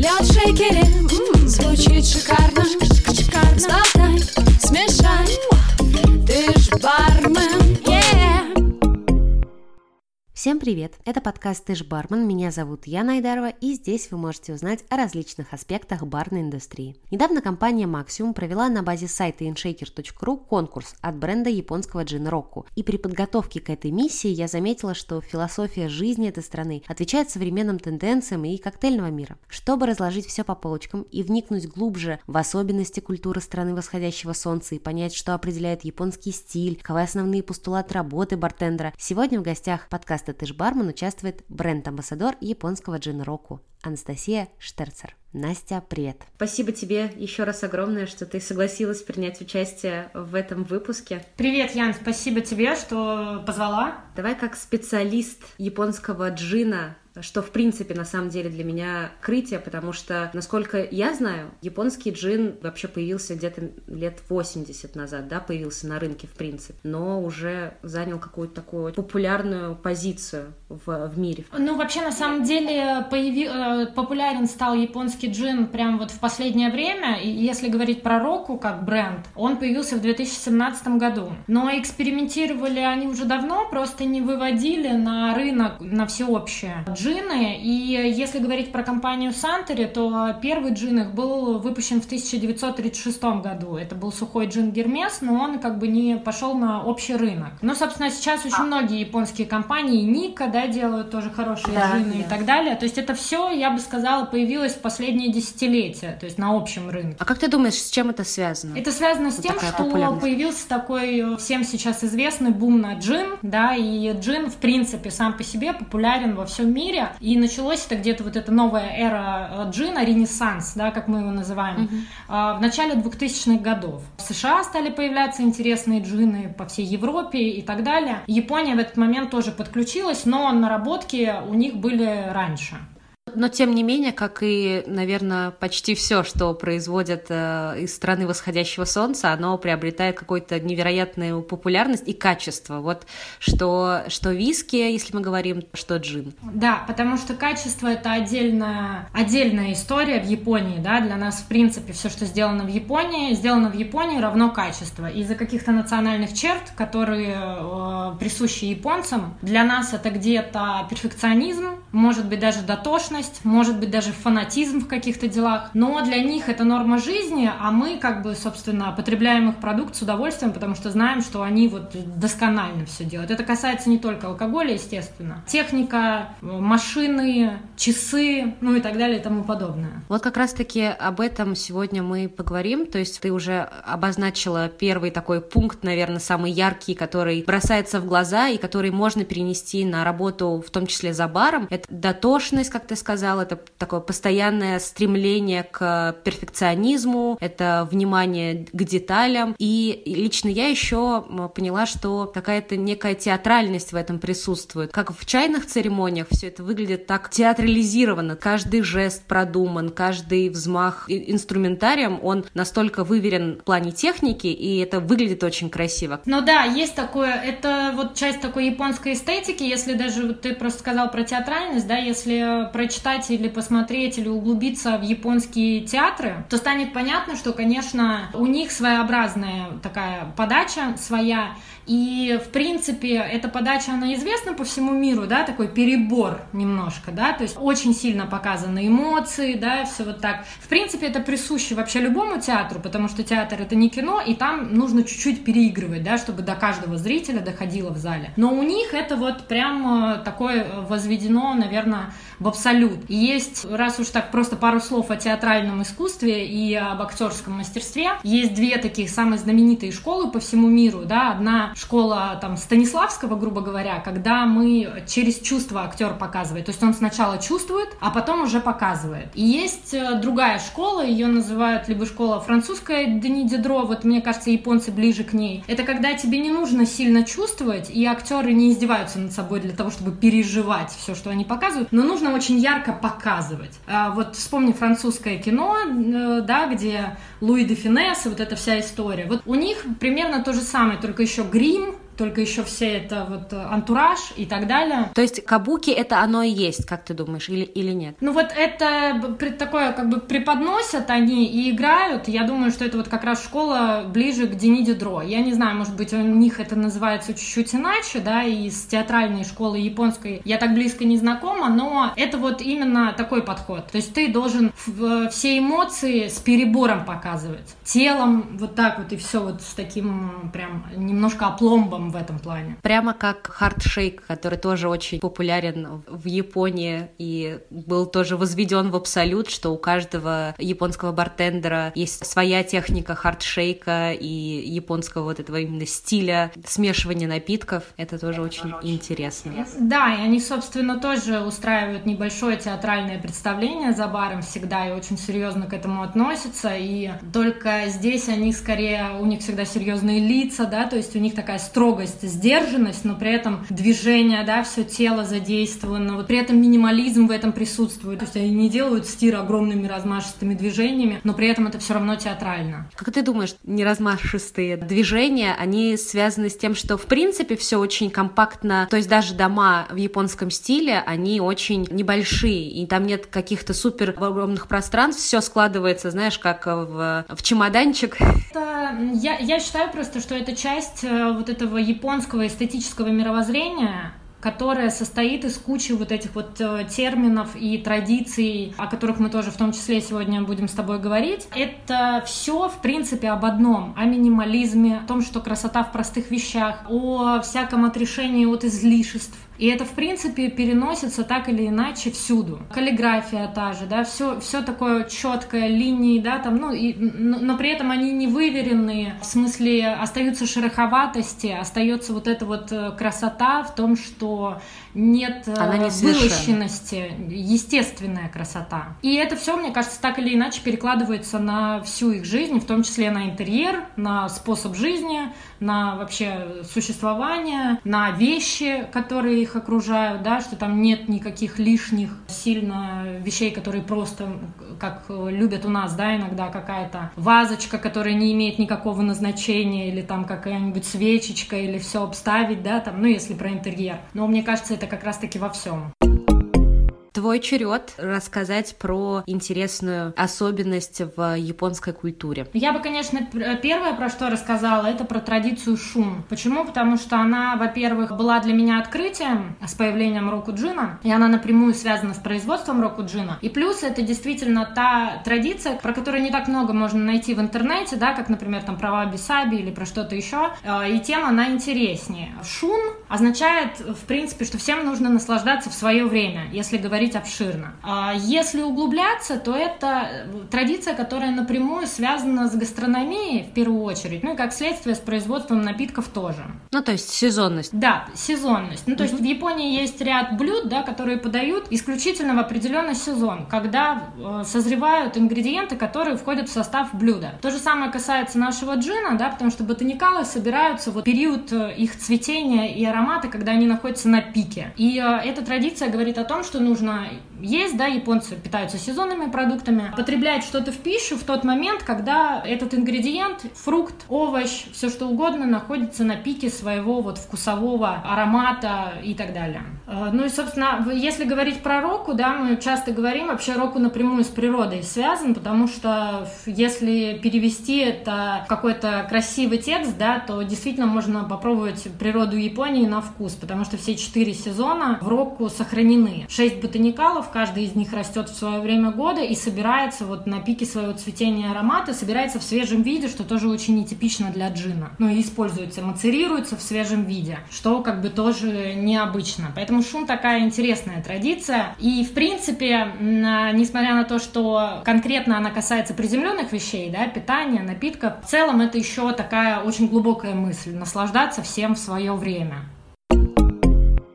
Лед в шейкере, звучит шикарно, шикарно. Сболтай, смешай, ты ж бармен. Всем привет! Это подкаст «Ты ж бармен», меня зовут Яна Айдарова, и здесь вы можете узнать о различных аспектах барной индустрии. Недавно компания Maximum провела на базе сайта inshaker.ru конкурс от бренда японского джина Рокку. И при подготовке к этой миссии я заметила, что философия жизни этой страны отвечает современным тенденциям и коктейльного мира. Чтобы разложить все по полочкам и вникнуть глубже в особенности культуры страны восходящего солнца и понять, что определяет японский стиль, каковы основные постулаты работы бартендера, сегодня в гостях подкаста «Ты ж бармен» участвует бренд-амбассадор японского джин Року Анастасия Штерцер. Настя, привет! Спасибо тебе еще раз огромное, что ты согласилась принять участие в этом выпуске. Привет, Ян, спасибо тебе, что позвала. Давай как специалист японского джина что, в принципе, на самом деле для меня открытие, потому что, насколько я знаю, японский джин вообще появился где-то лет 80 назад, да, появился на рынке, в принципе, но уже занял какую-то такую популярную позицию в, в мире. Ну, вообще, на самом деле, появи... Э, популярен стал японский джин прям вот в последнее время, и если говорить про Року как бренд, он появился в 2017 году, но экспериментировали они уже давно, просто не выводили на рынок на всеобщее джины, и если говорить про компанию Сантери, то первый джин их был выпущен в 1936 году. Это был сухой джин Гермес, но он как бы не пошел на общий рынок. Ну, собственно, сейчас очень а. многие японские компании, Ника, да, делают тоже хорошие да, джины да. и так далее. То есть это все, я бы сказала, появилось в последние десятилетия, то есть на общем рынке. А как ты думаешь, с чем это связано? Это связано с вот тем, что появился такой всем сейчас известный бум на джин, да, и джин, в принципе, сам по себе популярен во всем мире, мире. И началось это где-то вот эта новая эра э, джина, ренессанс, да, как мы его называем, mm-hmm. в начале 2000-х годов. В США стали появляться интересные джины по всей Европе и так далее. Япония в этот момент тоже подключилась, но наработки у них были раньше. Но тем не менее, как и, наверное, почти все, что производят э, из страны восходящего солнца, оно приобретает какую-то невероятную популярность и качество. Вот что, что виски, если мы говорим, что джин. Да, потому что качество это отдельная, отдельная история в Японии. Да? Для нас, в принципе, все, что сделано в Японии, сделано в Японии равно качество. Из-за каких-то национальных черт, которые э, присущи японцам, для нас это где-то перфекционизм, может быть, даже дотошность жадность, может быть даже фанатизм в каких-то делах, но для них это норма жизни, а мы как бы, собственно, потребляем их продукт с удовольствием, потому что знаем, что они вот досконально все делают. Это касается не только алкоголя, естественно. Техника, машины, часы, ну и так далее и тому подобное. Вот как раз-таки об этом сегодня мы поговорим, то есть ты уже обозначила первый такой пункт, наверное, самый яркий, который бросается в глаза и который можно перенести на работу, в том числе за баром. Это дотошность, как ты сказал, это такое постоянное стремление к перфекционизму, это внимание к деталям. И лично я еще поняла, что какая-то некая театральность в этом присутствует. Как в чайных церемониях все это выглядит так театрализированно. Каждый жест продуман, каждый взмах инструментарием, он настолько выверен в плане техники, и это выглядит очень красиво. Ну да, есть такое, это вот часть такой японской эстетики, если даже ты просто сказал про театральность, да, если прочитать или посмотреть или углубиться в японские театры, то станет понятно, что, конечно, у них своеобразная такая подача своя, и, в принципе, эта подача, она известна по всему миру, да, такой перебор немножко, да, то есть очень сильно показаны эмоции, да, все вот так. В принципе, это присуще вообще любому театру, потому что театр это не кино, и там нужно чуть-чуть переигрывать, да, чтобы до каждого зрителя доходило в зале. Но у них это вот прям э, такое возведено, наверное, в абсолют. И есть, раз уж так просто пару слов о театральном искусстве и об актерском мастерстве, есть две таких самые знаменитые школы по всему миру, да, одна школа там Станиславского, грубо говоря, когда мы через чувство актер показывает, то есть он сначала чувствует, а потом уже показывает. И есть э, другая школа, ее называют либо школа французская Дени Дидро, вот мне кажется, японцы ближе к ней. Это когда тебе не нужно сильно чувствовать, и актеры не издеваются над собой для того, чтобы переживать все, что они показывают, но нужно очень ярко показывать. А вот вспомни французское кино, э, да, где Луи де Финесс вот эта вся история. Вот у них примерно то же самое, только еще грим, только еще все это вот антураж и так далее. То есть кабуки это оно и есть, как ты думаешь, или, или нет? Ну вот это такое как бы преподносят они и играют. Я думаю, что это вот как раз школа ближе к Дени Дидро. Я не знаю, может быть, у них это называется чуть-чуть иначе, да, из театральной школы японской я так близко не знакома, но это вот именно такой подход. То есть ты должен все эмоции с перебором показывать. Телом вот так вот и все вот с таким прям немножко апломбом в этом плане. Прямо как hard shake, который тоже очень популярен в Японии и был тоже возведен в абсолют, что у каждого японского бартендера есть своя техника hard shake а и японского вот этого именно стиля смешивания напитков. Это тоже очень интересно. Да, и они, собственно, тоже устраивают небольшое театральное представление за баром всегда и очень серьезно к этому относятся. И только здесь они скорее, у них всегда серьезные лица, да, то есть у них такая строгость, сдержанность, но при этом движение, да, все тело задействовано, вот при этом минимализм в этом присутствует. То есть они не делают стир огромными размашистыми движениями, но при этом это все равно театрально. Как ты думаешь, неразмашистые движения, они связаны с тем, что в принципе все очень компактно, то есть даже дома в японском стиле, они очень небольшие, и там нет каких-то супер огромных пространств, все складывается, знаешь, как в, в чемоданчик. Это, я, я считаю просто, что это часть э, вот этого японского эстетического мировоззрения, которая состоит из кучи вот этих вот э, терминов и традиций, о которых мы тоже в том числе сегодня будем с тобой говорить. Это все, в принципе, об одном, о минимализме, о том, что красота в простых вещах, о всяком отрешении от излишеств, и это, в принципе, переносится так или иначе всюду. Каллиграфия та же, да, все, все такое четкое, линии, да, там, ну, и, но, но при этом они не выверенные, в смысле остаются шероховатости, остается вот эта вот э, красота в том, что нет э, Она не вылощенности, естественная красота. И это все, мне кажется, так или иначе перекладывается на всю их жизнь, в том числе на интерьер, на способ жизни, на вообще существование, на вещи, которые их окружают, да, что там нет никаких лишних сильно вещей, которые просто, как любят у нас, да, иногда какая-то вазочка, которая не имеет никакого назначения, или там какая-нибудь свечечка, или все обставить, да, там, ну, если про интерьер. Но мне кажется, это как раз-таки во всем. Твой черед рассказать про интересную особенность в японской культуре. Я бы, конечно, первое, про что рассказала, это про традицию шум. Почему? Потому что она, во-первых, была для меня открытием с появлением Рокуджина, и она напрямую связана с производством Рокуджина. И плюс это действительно та традиция, про которую не так много можно найти в интернете, да, как, например, там про Ваби-Саби или про что-то еще, э, и тема, она интереснее. Шун означает, в принципе, что всем нужно наслаждаться в свое время, если говорить обширно. А если углубляться, то это традиция, которая напрямую связана с гастрономией в первую очередь, ну и как следствие с производством напитков тоже. Ну, то есть сезонность. Да, сезонность. Ну, то угу. есть в Японии есть ряд блюд, да, которые подают исключительно в определенный сезон, когда э, созревают ингредиенты, которые входят в состав блюда. То же самое касается нашего джина, да, потому что ботаникалы собираются в период э, их цветения и аромата, когда они находятся на пике. И э, эта традиция говорит о том, что нужно есть, да, японцы питаются сезонными продуктами, потреблять что-то в пищу в тот момент, когда этот ингредиент, фрукт, овощ, все что угодно находится на пике своего вот вкусового аромата и так далее. Э, ну и, собственно, если говорить про року, да, мы часто говорим, вообще року напрямую с природой связан, потому что если перевести это в какой-то красивый текст, да, то действительно можно попробовать природу Японии на вкус, потому что все четыре сезона в року сохранены. Шесть ботанических ботаникалов, каждый из них растет в свое время года и собирается вот на пике своего цветения аромата, собирается в свежем виде, что тоже очень нетипично для джина. Ну и используется, мацерируется в свежем виде, что как бы тоже необычно. Поэтому шум такая интересная традиция. И в принципе, несмотря на то, что конкретно она касается приземленных вещей, да, питания, напитка, в целом это еще такая очень глубокая мысль, наслаждаться всем в свое время.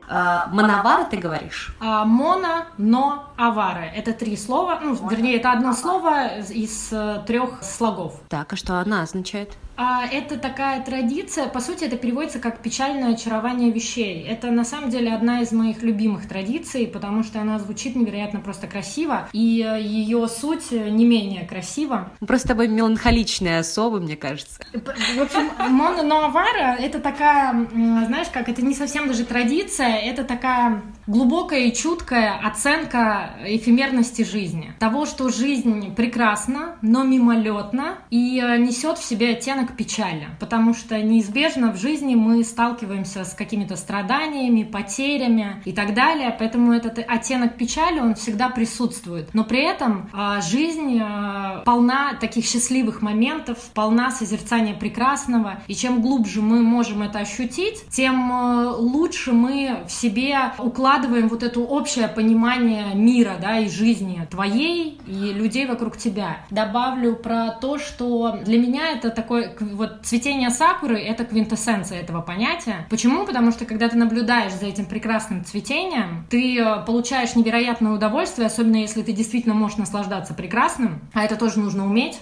А, Моновара ты говоришь? А, моно, но, авара. Это три слова, ну, вернее, это одно слово из э, трех слогов. Так, а что она означает? А, это такая традиция, по сути, это переводится как печальное очарование вещей. Это на самом деле одна из моих любимых традиций, потому что она звучит невероятно просто красиво, и э, ее суть не менее красива. Просто тобой меланхоличная особа, мне кажется. В общем, Мона Ноавара — это такая, знаешь, как, это не совсем даже традиция, это такая глубокая и чуткая оценка эфемерности жизни. Того, что жизнь прекрасна, но мимолетна и э, несет в себе оттенок печали. Потому что неизбежно в жизни мы сталкиваемся с какими-то страданиями, потерями и так далее. Поэтому этот оттенок печали, он всегда присутствует. Но при этом э, жизнь э, полна таких счастливых моментов, полна созерцания прекрасного. И чем глубже мы можем это ощутить, тем лучше мы в себе укладываем вкладываем вот это общее понимание мира, да, и жизни твоей и людей вокруг тебя. Добавлю про то, что для меня это такое, вот цветение сакуры — это квинтэссенция этого понятия. Почему? Потому что когда ты наблюдаешь за этим прекрасным цветением, ты э, получаешь невероятное удовольствие, особенно если ты действительно можешь наслаждаться прекрасным, а это тоже нужно уметь,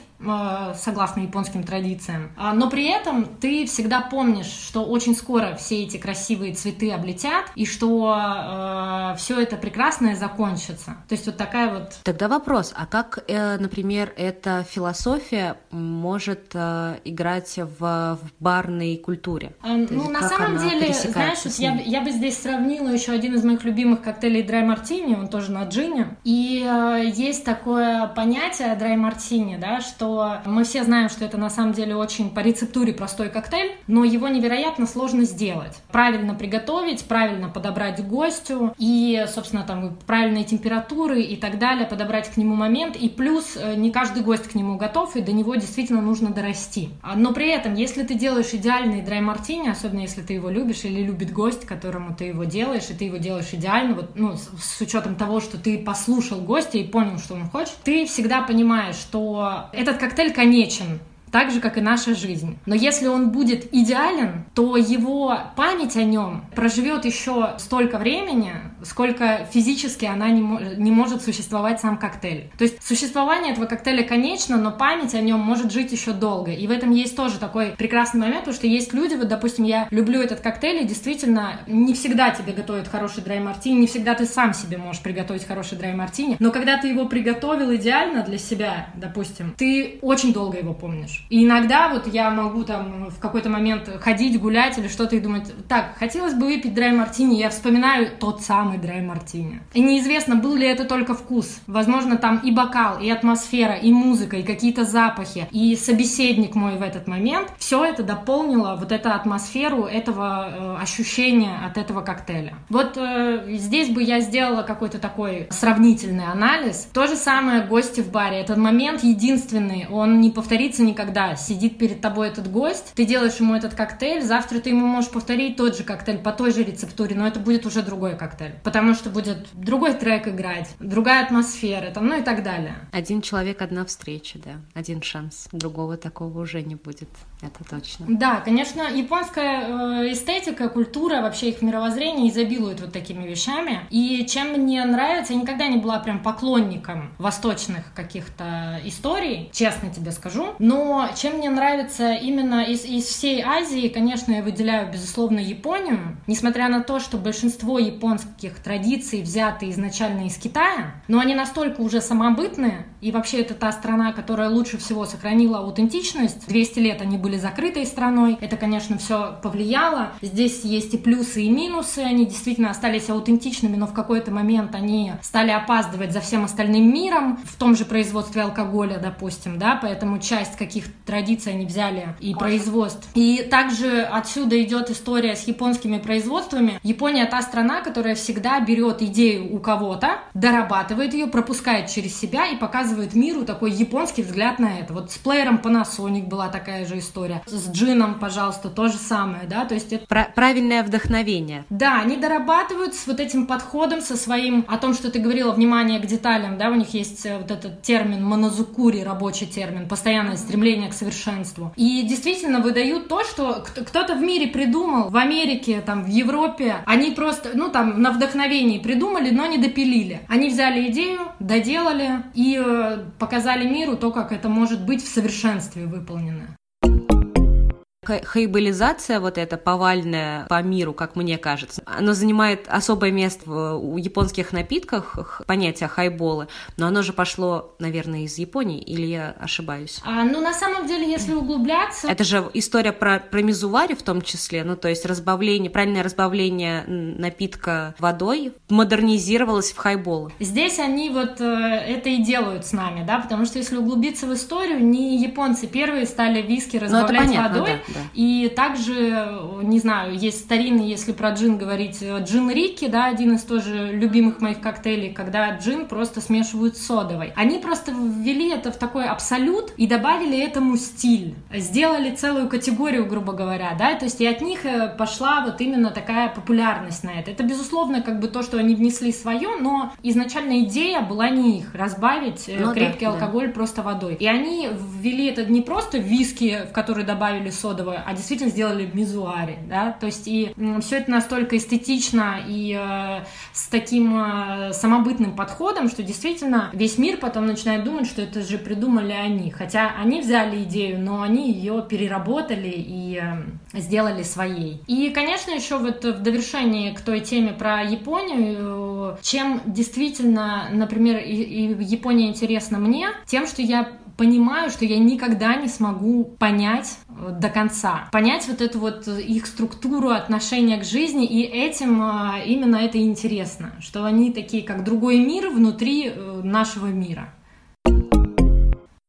согласно японским традициям. А, но при этом ты всегда помнишь, что очень скоро все эти красивые цветы облетят, и что э, все это прекрасное закончится. То есть вот такая вот... Тогда вопрос, а как, э, например, эта философия может э, играть в, в барной культуре? А, ну, на самом деле, знаешь, вот я, я бы здесь сравнила еще один из моих любимых коктейлей драй мартини, он тоже на джине. И э, есть такое понятие драй мартини, да, что мы все знаем, что это на самом деле очень по рецептуре простой коктейль, но его невероятно сложно сделать. Правильно приготовить, правильно подобрать гостю и, собственно, там правильные температуры и так далее, подобрать к нему момент. И плюс э, не каждый гость к нему готов, и до него действительно нужно дорасти. А, но при этом, если ты делаешь идеальный драй-мартини, особенно если ты его любишь или любит гость, которому ты его делаешь, и ты его делаешь идеально, вот, ну, с учетом того, что ты послушал гостя и понял, что он хочет, ты всегда понимаешь, что этот коктейль конечен так же, как и наша жизнь. Но если он будет идеален, то его память о нем проживет еще столько времени, сколько физически она не, не может существовать сам коктейль. То есть существование этого коктейля конечно, но память о нем может жить еще долго. И в этом есть тоже такой прекрасный момент, потому что есть люди, вот, допустим, я люблю этот коктейль, и действительно, не всегда тебе готовят хороший драй-мартини, не всегда ты сам себе можешь приготовить хороший драй-мартини, но когда ты его приготовил идеально для себя, допустим, ты очень долго его помнишь. И иногда вот я могу там в какой-то момент ходить, гулять или что-то и думать, так, хотелось бы выпить драй-мартини, я вспоминаю тот самый драй-мартини. И неизвестно, был ли это только вкус. Возможно, там и бокал, и атмосфера, и музыка, и какие-то запахи, и собеседник мой в этот момент. Все это дополнило вот эту атмосферу этого э, ощущения от этого коктейля. Вот э, здесь бы я сделала какой-то такой сравнительный анализ. То же самое гости в баре. Этот момент единственный, он не повторится никогда когда сидит перед тобой этот гость, ты делаешь ему этот коктейль, завтра ты ему можешь повторить тот же коктейль по той же рецептуре, но это будет уже другой коктейль, потому что будет другой трек играть, другая атмосфера, там, ну и так далее. Один человек, одна встреча, да, один шанс, другого такого уже не будет, это точно. Да, конечно, японская э, эстетика, культура, вообще их мировоззрение изобилует вот такими вещами, и чем мне нравится, я никогда не была прям поклонником восточных каких-то историй, честно тебе скажу, но чем мне нравится именно из, из всей Азии, конечно, я выделяю, безусловно, Японию. Несмотря на то, что большинство японских традиций взяты изначально из Китая, но они настолько уже самобытные, и вообще это та страна, которая лучше всего сохранила аутентичность. 200 лет они были закрытой страной, это, конечно, все повлияло. Здесь есть и плюсы, и минусы, они действительно остались аутентичными, но в какой-то момент они стали опаздывать за всем остальным миром, в том же производстве алкоголя, допустим, да, поэтому часть каких традиций они взяли и производств. И также отсюда идет история с японскими производствами. Япония та страна, которая всегда берет идею у кого-то, дорабатывает дорабатывает ее, пропускает через себя и показывает миру такой японский взгляд на это. Вот с плеером Panasonic была такая же история. С джином, пожалуйста, то же самое, да, то есть это... Про правильное вдохновение. Да, они дорабатывают с вот этим подходом, со своим, о том, что ты говорила, внимание к деталям, да, у них есть э, вот этот термин монозукури, рабочий термин, постоянное стремление к совершенству. И действительно выдают то, что кто-то в мире придумал, в Америке, там, в Европе, они просто, ну, там, на вдохновении придумали, но не допилили. Они взяли идею, доделали и э, показали миру то, как это может быть в совершенстве выполнено. Хайбализация вот эта повальная по миру, как мне кажется, она занимает особое место в японских напитках, понятие хайболы, но оно же пошло, наверное, из Японии, или я ошибаюсь? А, ну, на самом деле, если углубляться... Это же история про, про мизувари в том числе, ну, то есть разбавление, правильное разбавление напитка водой модернизировалось в хайболы. Здесь они вот э, это и делают с нами, да, потому что если углубиться в историю, не японцы первые стали виски ну, разбавлять понятно, водой, да и также, не знаю, есть старинный, если про джин говорить, джин Рики, да, один из тоже любимых моих коктейлей, когда джин просто смешивают с содовой. Они просто ввели это в такой абсолют и добавили этому стиль. Сделали целую категорию, грубо говоря, да, то есть и от них э, пошла вот именно такая популярность на это. Это, безусловно, как бы то, что они внесли свое, но изначально идея была не их, разбавить э, ну, крепкий да, алкоголь да. просто водой. И они ввели это не просто виски, в который добавили содовую, содовую, а действительно сделали мизуари, да, то есть и все это настолько эстетично и э, с таким э, самобытным подходом, что действительно весь мир потом начинает думать, что это же придумали они, хотя они взяли идею, но они ее переработали и э, сделали своей. И, конечно, еще вот в довершении к той теме про Японию, э, чем действительно, например, и, и Япония интересна мне, тем, что я понимаю, что я никогда не смогу понять э, до конца, понять вот эту вот их структуру отношения к жизни, и этим э, именно это интересно, что они такие, как другой мир внутри э, нашего мира.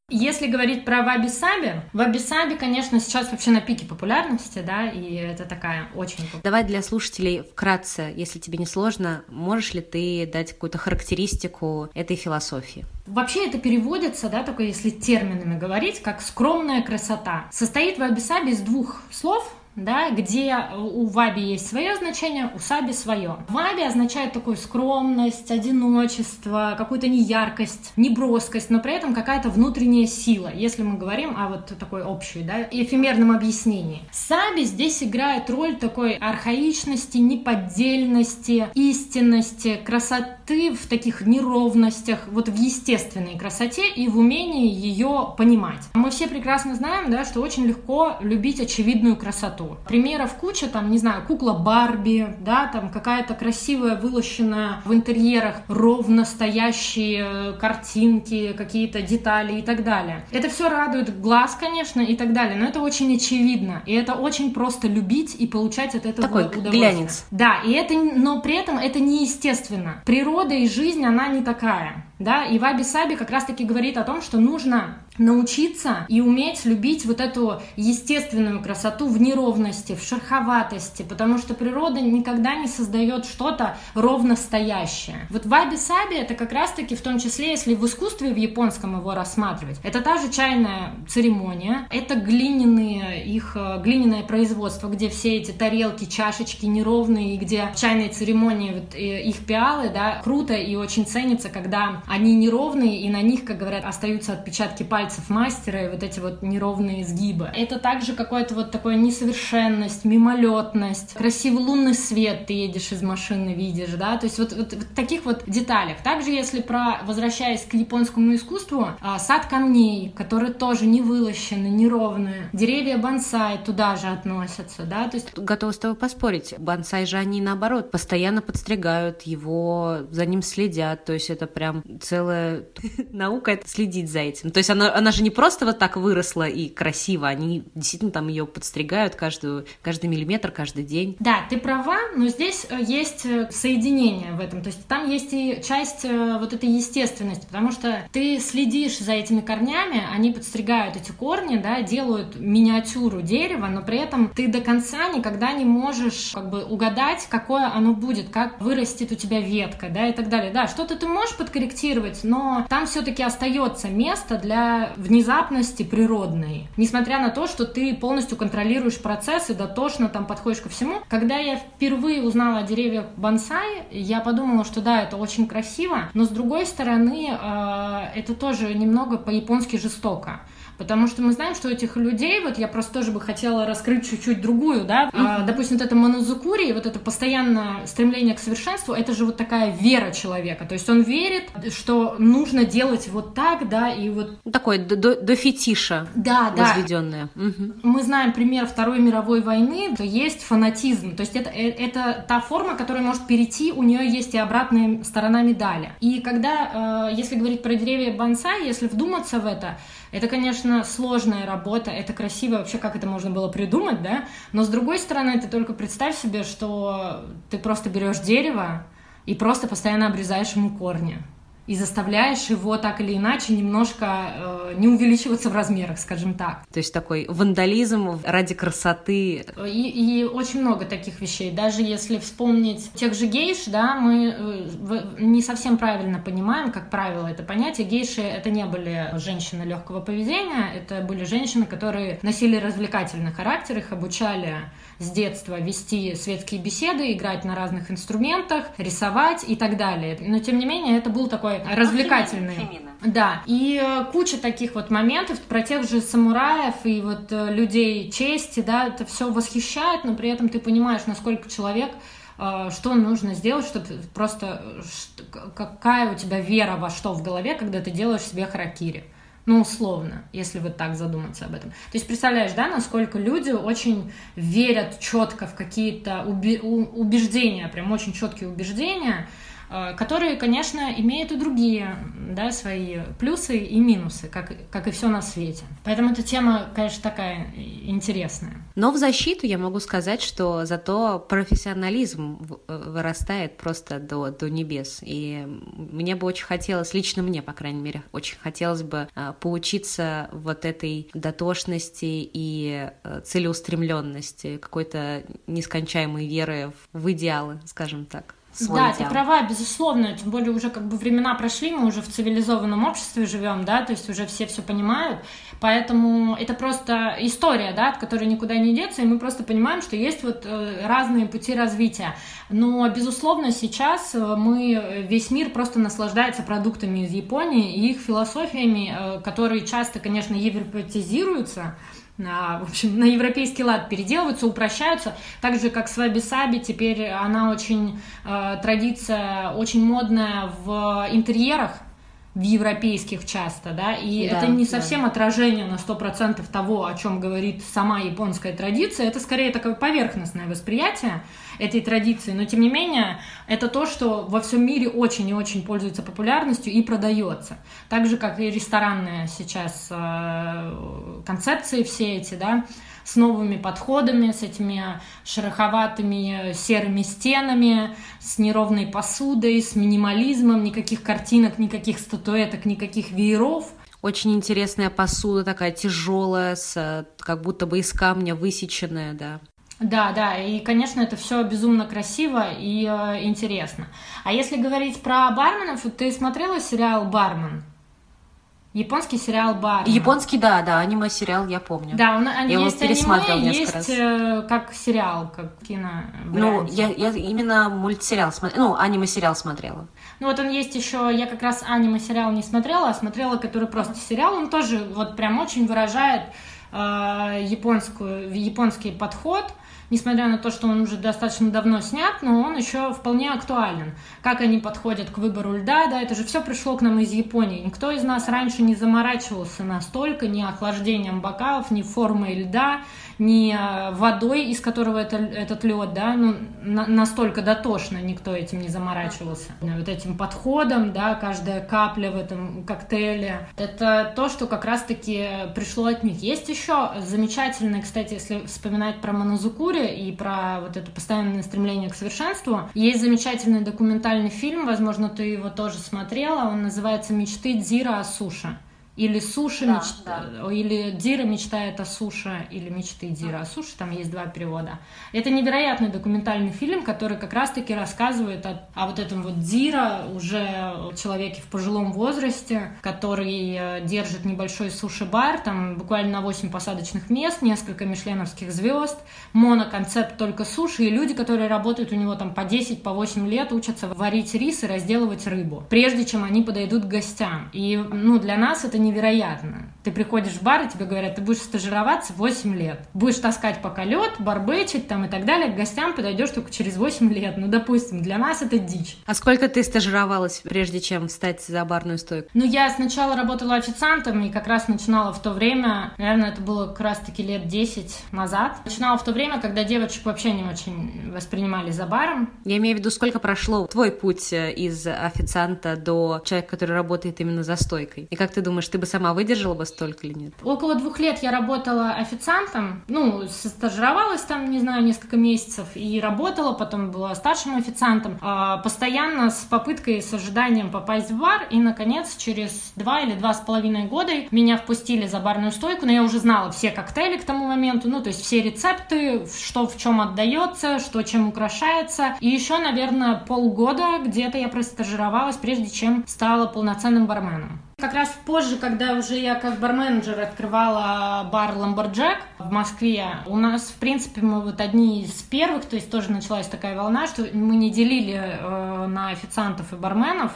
Если говорить про ваби-саби, ваби-саби, конечно, сейчас вообще на пике популярности, да, и это такая очень... Давай для слушателей вкратце, если тебе не сложно, можешь ли ты дать какую-то характеристику этой философии? Вообще это переводится, да, только если терминами говорить, как скромная красота. Состоит ваби-саби из двух слов, да, где у ваби есть свое значение, у саби свое. Ваби означает такую скромность, одиночество, какую-то неяркость, неброскость, но при этом какая-то внутренняя сила, если мы говорим о вот такой общей, да, эфемерном объяснении. Саби здесь играет роль такой архаичности, неподдельности, истинности, красоты в таких неровностях, вот в естественной красоте и в умении ее понимать. Мы все прекрасно знаем, да, что очень легко любить очевидную красоту. Примеров куча, там, не знаю, кукла Барби, да, там какая-то красивая, вылощенная в интерьерах ровно стоящие э, картинки, какие-то детали и так далее. Это все радует глаз, конечно, и так далее, но это очень очевидно, и это очень просто любить и получать от этого Такой удовольствие. глянец. Да, и это, но при этом это неестественно. Природа и жизнь, она не такая да, и Ваби Саби как раз-таки говорит о том, что нужно научиться и уметь любить вот эту естественную красоту в неровности, в шероховатости, потому что природа никогда не создает что-то ровно стоящее. Вот ваби-саби это как раз-таки в том числе, если в искусстве в японском его рассматривать, это та же чайная церемония, это глиняные их э, глиняное производство, где все эти тарелки, чашечки неровные, и где в чайной церемонии вот э, их пиалы, да, круто и очень ценится, когда они неровные, и на них, как говорят, остаются отпечатки пальцев мастера и вот эти вот неровные изгибы. Это также какое-то вот такое несовершенность, мимолетность, красивый лунный свет ты едешь из машины, видишь, да, то есть вот, вот, вот таких вот деталях. Также, если про, возвращаясь к японскому искусству, а, сад камней, которые тоже не вылощены, неровные, деревья бонсай туда же относятся, да, то есть... Готова с тобой поспорить, бонсай же они наоборот постоянно подстригают его, за ним следят, то есть это прям целая наука это следить за этим. То есть она, она же не просто вот так выросла и красиво, они действительно там ее подстригают каждую, каждый миллиметр, каждый день. Да, ты права, но здесь э, есть э, соединение в этом. То есть там есть и часть э, вот этой естественности, потому что ты следишь за этими корнями, они подстригают эти корни, да, делают миниатюру дерева, но при этом ты до конца никогда не можешь как бы угадать, какое оно будет, как вырастет у тебя ветка, да, и так далее. Да, что-то ты можешь подкорректировать, но там все-таки остается место для внезапности природной. Несмотря на то, что ты полностью контролируешь процесс и дотошно там подходишь ко всему. Когда я впервые узнала о деревьях бонсай, я подумала, что да, это очень красиво, но с другой стороны, э, это тоже немного по-японски жестоко. Потому что мы знаем, что у этих людей, вот я просто тоже бы хотела раскрыть чуть-чуть другую, да, mm-hmm. а, допустим, вот это монозукури, вот это постоянное стремление к совершенству, это же вот такая вера человека, то есть он верит, что нужно делать вот так, да, и вот... Такое до, до, до фетиша да, возведенное. Да. Угу. Мы знаем пример Второй мировой войны, то есть фанатизм, то есть это, э, это та форма, которая может перейти, у нее есть и обратная сторона медали. И когда, э, если говорить про деревья бонсай, если вдуматься в это, это, конечно, сложная работа, это красиво вообще, как это можно было придумать, да? Но с другой стороны, ты только представь себе, что ты просто берешь дерево и просто постоянно обрезаешь ему корни и заставляешь его так или иначе немножко э, не увеличиваться в размерах, скажем так. То есть такой вандализм ради красоты. И, и очень много таких вещей. Даже если вспомнить тех же гейш, да, мы э, не совсем правильно понимаем, как правило, это понятие. Гейши это не были женщины легкого поведения, это были женщины, которые носили развлекательный характер, их обучали с детства вести светские беседы, играть на разных инструментах, рисовать и так далее. Но тем не менее это был такой развлекательный. Фемина. Да, и э, куча таких вот моментов про тех же самураев и вот э, людей чести, да, это все восхищает, но при этом ты понимаешь, насколько человек э, что нужно сделать, чтобы просто какая у тебя вера во что в голове, когда ты делаешь себе харакири. Ну, условно, если вот так задуматься об этом. То есть представляешь, да, насколько люди очень верят четко в какие-то убеждения, прям очень четкие убеждения, которые, конечно, имеют и другие да, свои плюсы и минусы, как, как и все на свете. Поэтому эта тема, конечно, такая интересная. Но в защиту я могу сказать, что зато профессионализм э, вырастает просто до, до небес. И мне бы очень хотелось, лично мне, по крайней мере, очень хотелось бы э, поучиться вот этой дотошности и целеустремленности, какой-то нескончаемой веры в идеалы, скажем так свой Да, идеал. ты права, безусловно, тем более уже как бы времена прошли, мы уже в цивилизованном обществе живем, да, то есть уже все все понимают, поэтому это просто история, да, от которой никуда не деться, и мы просто понимаем, что есть вот э, разные пути развития. Но, безусловно, сейчас э, мы, весь мир просто наслаждается продуктами из Японии и их философиями, э, которые часто, конечно, европеизируются, в общем, на европейский лад переделываются, упрощаются, так же, как с ваби-саби, теперь она очень, э, традиция очень модная в интерьерах, в европейских часто, да, и да, это не совсем да. отражение на 100% того, о чем говорит сама японская традиция, это скорее такое поверхностное восприятие этой традиции, но тем не менее это то, что во всем мире очень и очень пользуется популярностью и продается. Так же, как и ресторанные сейчас э, концепции все эти, да, с новыми подходами, с этими шероховатыми серыми стенами, с неровной посудой, с минимализмом, никаких картинок, никаких статуэток, никаких вееров. Очень интересная посуда, такая тяжелая, с, как будто бы из камня высеченная, да. Да, да, и, конечно, это все безумно красиво и э, интересно. А если говорить про барменов, ты смотрела сериал «Бармен»? Японский сериал Бар. Японский, да, да, аниме-сериал, я помню. Да, он, я есть аниме, есть раз. Э, как сериал, как кино. Ну, я, я именно мультсериал смотрела, ну, аниме-сериал смотрела. Ну, вот он есть еще, я как раз аниме-сериал не смотрела, а смотрела, который просто сериал, он тоже вот прям очень выражает э, японскую, японский подход – несмотря на то, что он уже достаточно давно снят, но он еще вполне актуален. Как они подходят к выбору льда, да, это же все пришло к нам из Японии. Никто из нас раньше не заморачивался настолько ни охлаждением бокалов, ни формой льда, ни э, водой, из которого это, этот лед, да, ну, на, настолько дотошно никто этим не заморачивался. Вот этим подходом, да, каждая капля в этом коктейле, это то, что как раз-таки пришло от них. Есть еще замечательный, кстати, если вспоминать про Монозукури и про вот это постоянное стремление к совершенству, есть замечательный документальный фильм, возможно, ты его тоже смотрела, он называется «Мечты Дзира Асуша». Или суши, да, меч... да. или Дира мечтает о суше, или мечты Дира о суше, там есть два перевода. Это невероятный документальный фильм, который как раз-таки рассказывает о, о вот этом вот Дира, уже человеке в пожилом возрасте, который э, держит небольшой суши-бар, там буквально на 8 посадочных мест, несколько мишленовских звезд, моноконцепт только суши, и люди, которые работают у него там по 10, по 8 лет, учатся варить рис и разделывать рыбу, прежде чем они подойдут к гостям. И ну, для нас это невероятно. Ты приходишь в бар, и тебе говорят, ты будешь стажироваться 8 лет. Будешь таскать пока лед, барбечить там и так далее, к гостям подойдешь только через 8 лет. Ну, допустим, для нас это дичь. А сколько ты стажировалась, прежде чем встать за барную стойку? Ну, я сначала работала официантом, и как раз начинала в то время, наверное, это было как раз-таки лет 10 назад. Начинала в то время, когда девочек вообще не очень воспринимали за баром. Я имею в виду, сколько прошло твой путь э, из официанта до человека, который работает именно за стойкой? И как ты думаешь, ты бы сама выдержала бы столько или нет? Около двух лет я работала официантом, ну, стажировалась там, не знаю, несколько месяцев и работала, потом была старшим официантом, а, постоянно с попыткой, с ожиданием попасть в бар, и, наконец, через два или два с половиной года меня впустили за барную стойку, но я уже знала все коктейли к тому моменту, ну, то есть все рецепты, что в чем отдается, что чем украшается, и еще, наверное, полгода где-то я простажировалась, прежде чем стала полноценным барменом. Как раз позже, когда уже я как барменджер открывала бар Ламборджек в Москве, у нас, в принципе, мы вот одни из первых, то есть тоже началась такая волна, что мы не делили э, на официантов и барменов,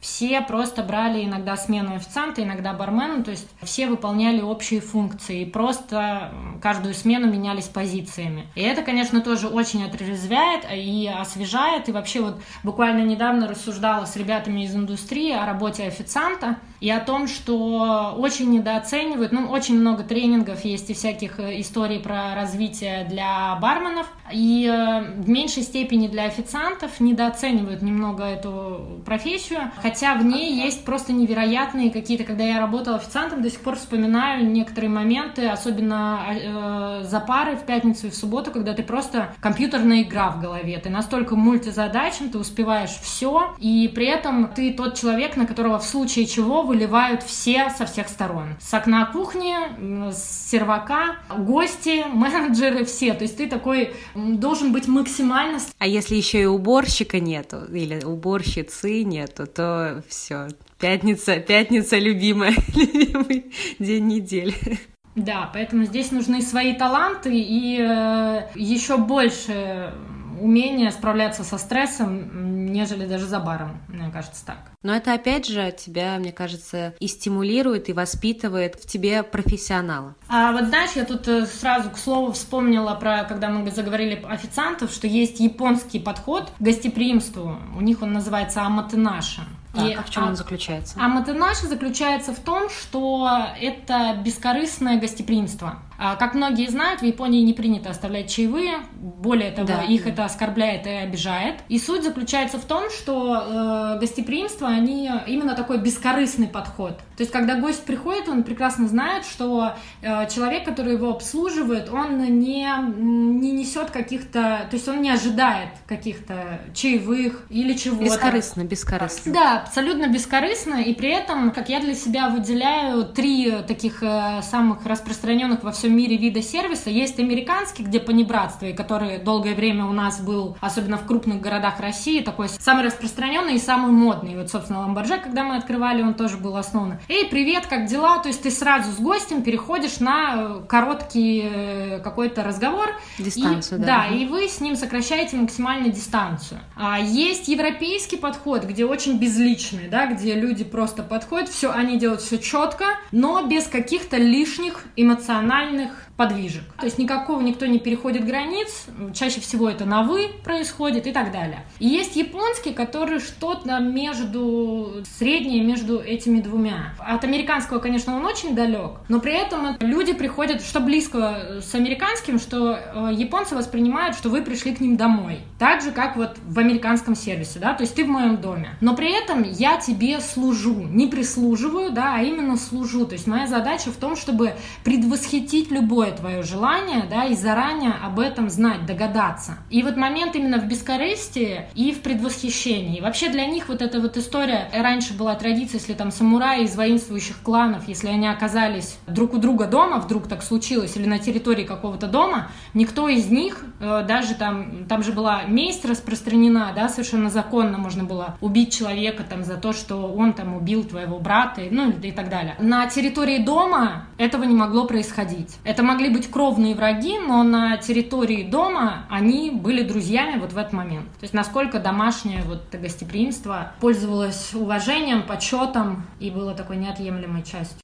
все просто брали иногда смену официанта, иногда бармена, то есть все выполняли общие функции, и просто каждую смену менялись позициями. И это, конечно, тоже очень отрезвяет и освежает, и вообще вот буквально недавно рассуждала с ребятами из индустрии о работе официанта, и о том, что очень недооценивают, ну, очень много тренингов есть и всяких э, историй про развитие для барменов, и э, в меньшей степени для официантов недооценивают немного эту профессию, хотя в ней есть просто невероятные какие-то, когда я работала официантом, до сих пор вспоминаю некоторые моменты, особенно э, за пары в пятницу и в субботу, когда ты просто компьютерная игра в голове, ты настолько мультизадачен, ты успеваешь все, и при этом ты тот человек, на которого в случае чего выливают все со всех сторон. С окна кухни, с сервака, гости, менеджеры, все. То есть ты такой должен быть максимально... А если еще и уборщика нету, или уборщицы нету, то все. Пятница, пятница любимая, любимый день недели. Да, поэтому здесь нужны свои таланты и э, еще больше умение справляться со стрессом, нежели даже за баром, мне кажется так. Но это опять же тебя, мне кажется, и стимулирует, и воспитывает в тебе профессионала. А вот знаешь, я тут э, сразу, к слову, вспомнила про, когда мы заговорили официантов, что есть японский подход к гостеприимству. У них он называется аматенаша. Так, и, а в чем а, он заключается? А матенаша заключается в том, что это бескорыстное гостеприимство. А, как многие знают, в Японии не принято оставлять чаевые, более того, да. их это оскорбляет и обижает. И суть заключается в том, что э, гостеприимство, они именно такой бескорыстный подход. То есть, когда гость приходит, он прекрасно знает, что э, человек, который его обслуживает, он не, не несет каких-то, то есть он не ожидает каких-то чаевых или чего-то. Бескорыстно, бескорыстно. Да, абсолютно бескорыстно, и при этом, как я для себя выделяю три таких э, самых распространенных во всем мире вида сервиса. Есть американский, где понебратство, и который долгое время у нас был, особенно в крупных городах России, такой самый распространенный и самый модный. Вот, собственно, Ламборже, когда мы открывали, он тоже был основан. Эй, привет, как дела? То есть ты сразу с гостем переходишь на э, короткий э, какой-то разговор. Дистанцию, и, да. Да, и вы с ним сокращаете максимально дистанцию. А есть европейский подход, где очень безличный, да, где люди просто подходят, все, они делают все четко, но без каких-то лишних эмоциональных подвижек. То есть никакого никто не переходит границ, чаще всего это на «вы» происходит и так далее. И есть японский, который что-то между, среднее между этими двумя. От американского, конечно, он очень далек, но при этом люди приходят, что близко с американским, что э, японцы воспринимают, что вы пришли к ним домой. Так же, как вот в американском сервисе, да, то есть ты в моем доме. Но при этом я тебе служу, не прислуживаю, да, а именно служу. То есть моя задача в том, чтобы предвосхитить любое любое твое желание, да, и заранее об этом знать, догадаться. И вот момент именно в бескорыстии и в предвосхищении. Вообще для них вот эта вот история, раньше была традиция, если там самураи из воинствующих кланов, если они оказались друг у друга дома, вдруг так случилось, или на территории какого-то дома, никто из них, э, даже там, там же была месть распространена, да, совершенно законно можно было убить человека там за то, что он там убил твоего брата, ну и так далее. На территории дома этого не могло происходить. Это могли быть кровные враги, но на территории дома они были друзьями вот в этот момент. То есть насколько домашнее вот гостеприимство пользовалось уважением, почетом и было такой неотъемлемой частью.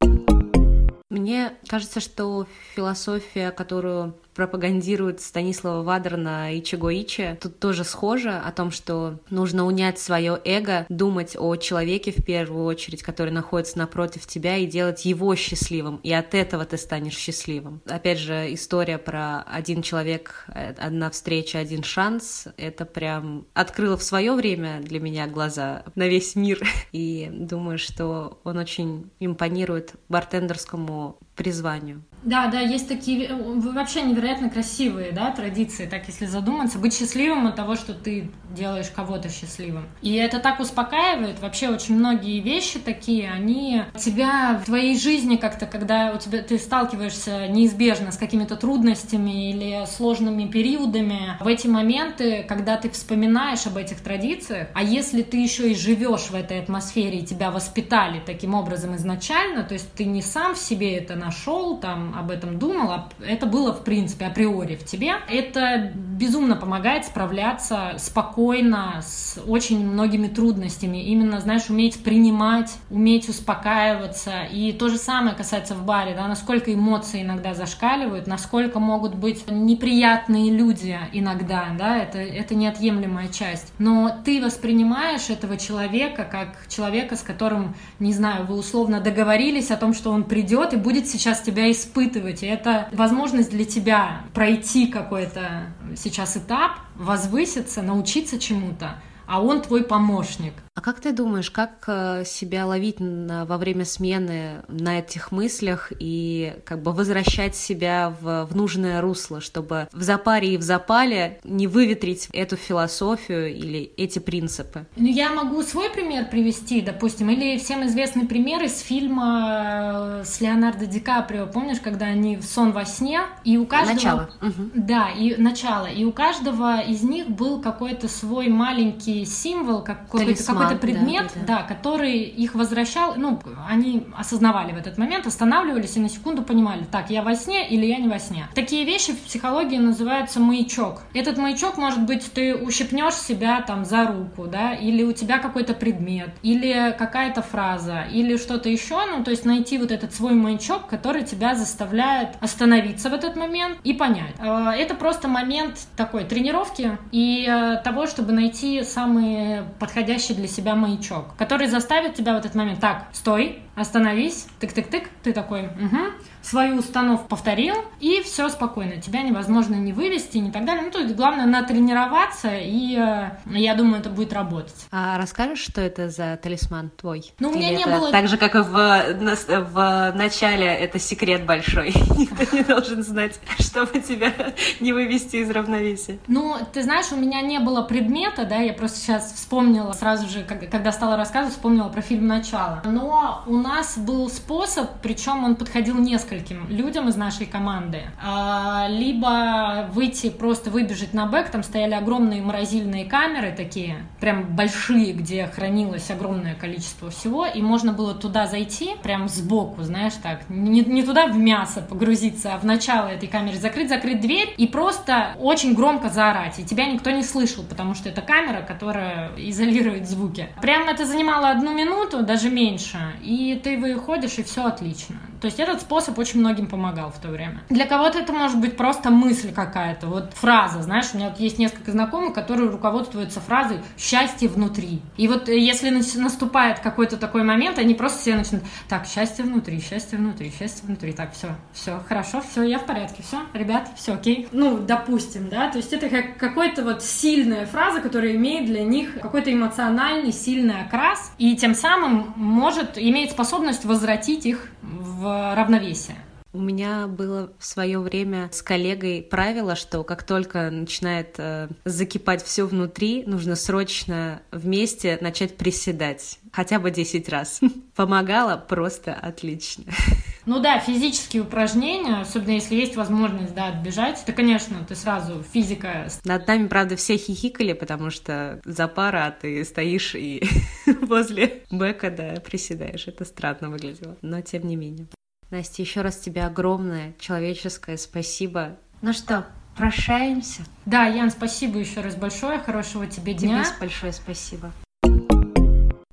Мне кажется, что философия, которую пропагандирует Станислава Вадерна и Чигоичи, тут тоже схоже о том, что нужно унять свое эго, думать о человеке в первую очередь, который находится напротив тебя, и делать его счастливым, и от этого ты станешь счастливым. Опять же, история про один человек, одна встреча, один шанс, это прям открыло в свое время для меня глаза на весь мир, и думаю, что он очень импонирует бартендерскому призванию. Да, да, есть такие вообще невероятно красивые, да, традиции, так если задуматься, быть счастливым от того, что ты делаешь кого-то счастливым. И это так успокаивает. Вообще очень многие вещи такие, они тебя в твоей жизни как-то, когда у тебя ты сталкиваешься неизбежно с какими-то трудностями или сложными периодами, в эти моменты, когда ты вспоминаешь об этих традициях, а если ты еще и живешь в этой атмосфере и тебя воспитали таким образом изначально, то есть ты не сам в себе это нашел, там об этом думал, а это было в принципе априори в тебе, это безумно помогает справляться спокойно с очень многими трудностями. Именно, знаешь, уметь принимать, уметь успокаиваться. И то же самое касается в баре, да, насколько эмоции иногда зашкаливают, насколько могут быть неприятные люди иногда, да, это, это неотъемлемая часть. Но ты воспринимаешь этого человека как человека, с которым, не знаю, вы условно договорились о том, что он придет и будет сейчас тебя испытывать. И это возможность для тебя пройти какой-то сейчас этап, возвыситься, научиться чему-то, а он твой помощник. А как ты думаешь, как э, себя ловить на, во время смены на этих мыслях и как бы возвращать себя в, в нужное русло, чтобы в запаре и в запале не выветрить эту философию или эти принципы? Ну, я могу свой пример привести, допустим, или всем известный пример из фильма э, с Леонардо Ди Каприо. Помнишь, когда они в сон во сне, и у каждого... Начало. Да, и начало. И у каждого из них был какой-то свой маленький символ, какой-то какой-то предмет, да, да, да. да, который их возвращал, ну, они осознавали в этот момент, останавливались и на секунду понимали, так, я во сне или я не во сне. Такие вещи в психологии называются маячок. Этот маячок может быть, ты ущипнешь себя там за руку, да, или у тебя какой-то предмет, или какая-то фраза, или что-то еще, ну, то есть найти вот этот свой маячок, который тебя заставляет остановиться в этот момент и понять. Э, это просто момент такой тренировки и э, того, чтобы найти самые подходящие для себя маячок, который заставит тебя в этот момент, так, стой, остановись, тык-тык-тык, ты такой, угу, свою установку повторил, и все спокойно, тебя невозможно не вывести, не так далее. Ну, то есть главное натренироваться, и э, я думаю, это будет работать. А расскажешь, что это за талисман твой? Ну, у меня не было... Так же, как и в, в начале, это секрет большой. Никто не должен знать, чтобы тебя не вывести из равновесия. Ну, ты знаешь, у меня не было предмета, да, я просто сейчас вспомнила, сразу же, когда стала рассказывать, вспомнила про фильм «Начало». Но у нас был способ, причем он подходил нескольким людям из нашей команды. А, либо выйти, просто выбежать на бэк, там стояли огромные морозильные камеры такие, прям большие, где хранилось огромное количество всего, и можно было туда зайти, прям сбоку, знаешь, так, не, не туда в мясо погрузиться, а в начало этой камеры закрыть, закрыть дверь и просто очень громко заорать, и тебя никто не слышал, потому что это камера, которая изолирует звуки. Прям это занимало одну минуту, даже меньше, и ты выходишь, и все отлично. То есть этот способ очень многим помогал в то время. Для кого-то это может быть просто мысль какая-то, вот фраза, знаешь, у меня вот есть несколько знакомых, которые руководствуются фразой «счастье внутри». И вот э, если наступает какой-то такой момент, они просто все начинают «так, счастье внутри, счастье внутри, счастье внутри». Так, все, все, хорошо, все, я в порядке, все, ребят, все окей. Ну, допустим, да, то есть это как какая-то вот сильная фраза, которая имеет для них какой-то эмоциональный сильный окрас, и тем самым может, иметь способность возвратить их в равновесие. У меня было в свое время с коллегой правило, что как только начинает э, закипать все внутри, нужно срочно вместе начать приседать. Хотя бы 10 раз. Помогало просто отлично. Ну да, физические упражнения, особенно если есть возможность, да, отбежать, это, конечно, ты сразу физика. Над нами, правда, все хихикали, потому что за пара а ты стоишь и возле бэка, да, приседаешь. Это странно выглядело, но тем не менее. Настя, еще раз тебе огромное человеческое спасибо. Ну что, прощаемся? Да, Ян, спасибо еще раз большое, хорошего тебе дня. Тебе большое спасибо.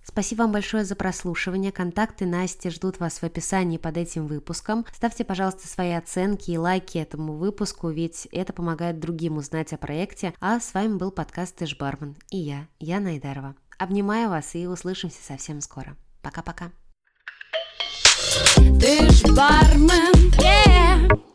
Спасибо вам большое за прослушивание. Контакты Насти ждут вас в описании под этим выпуском. Ставьте, пожалуйста, свои оценки и лайки этому выпуску, ведь это помогает другим узнать о проекте. А с вами был подкаст «Ты бармен» и я, Яна Айдарова. Обнимаю вас и услышимся совсем скоро. Пока-пока. Ты ж бармен, yeah.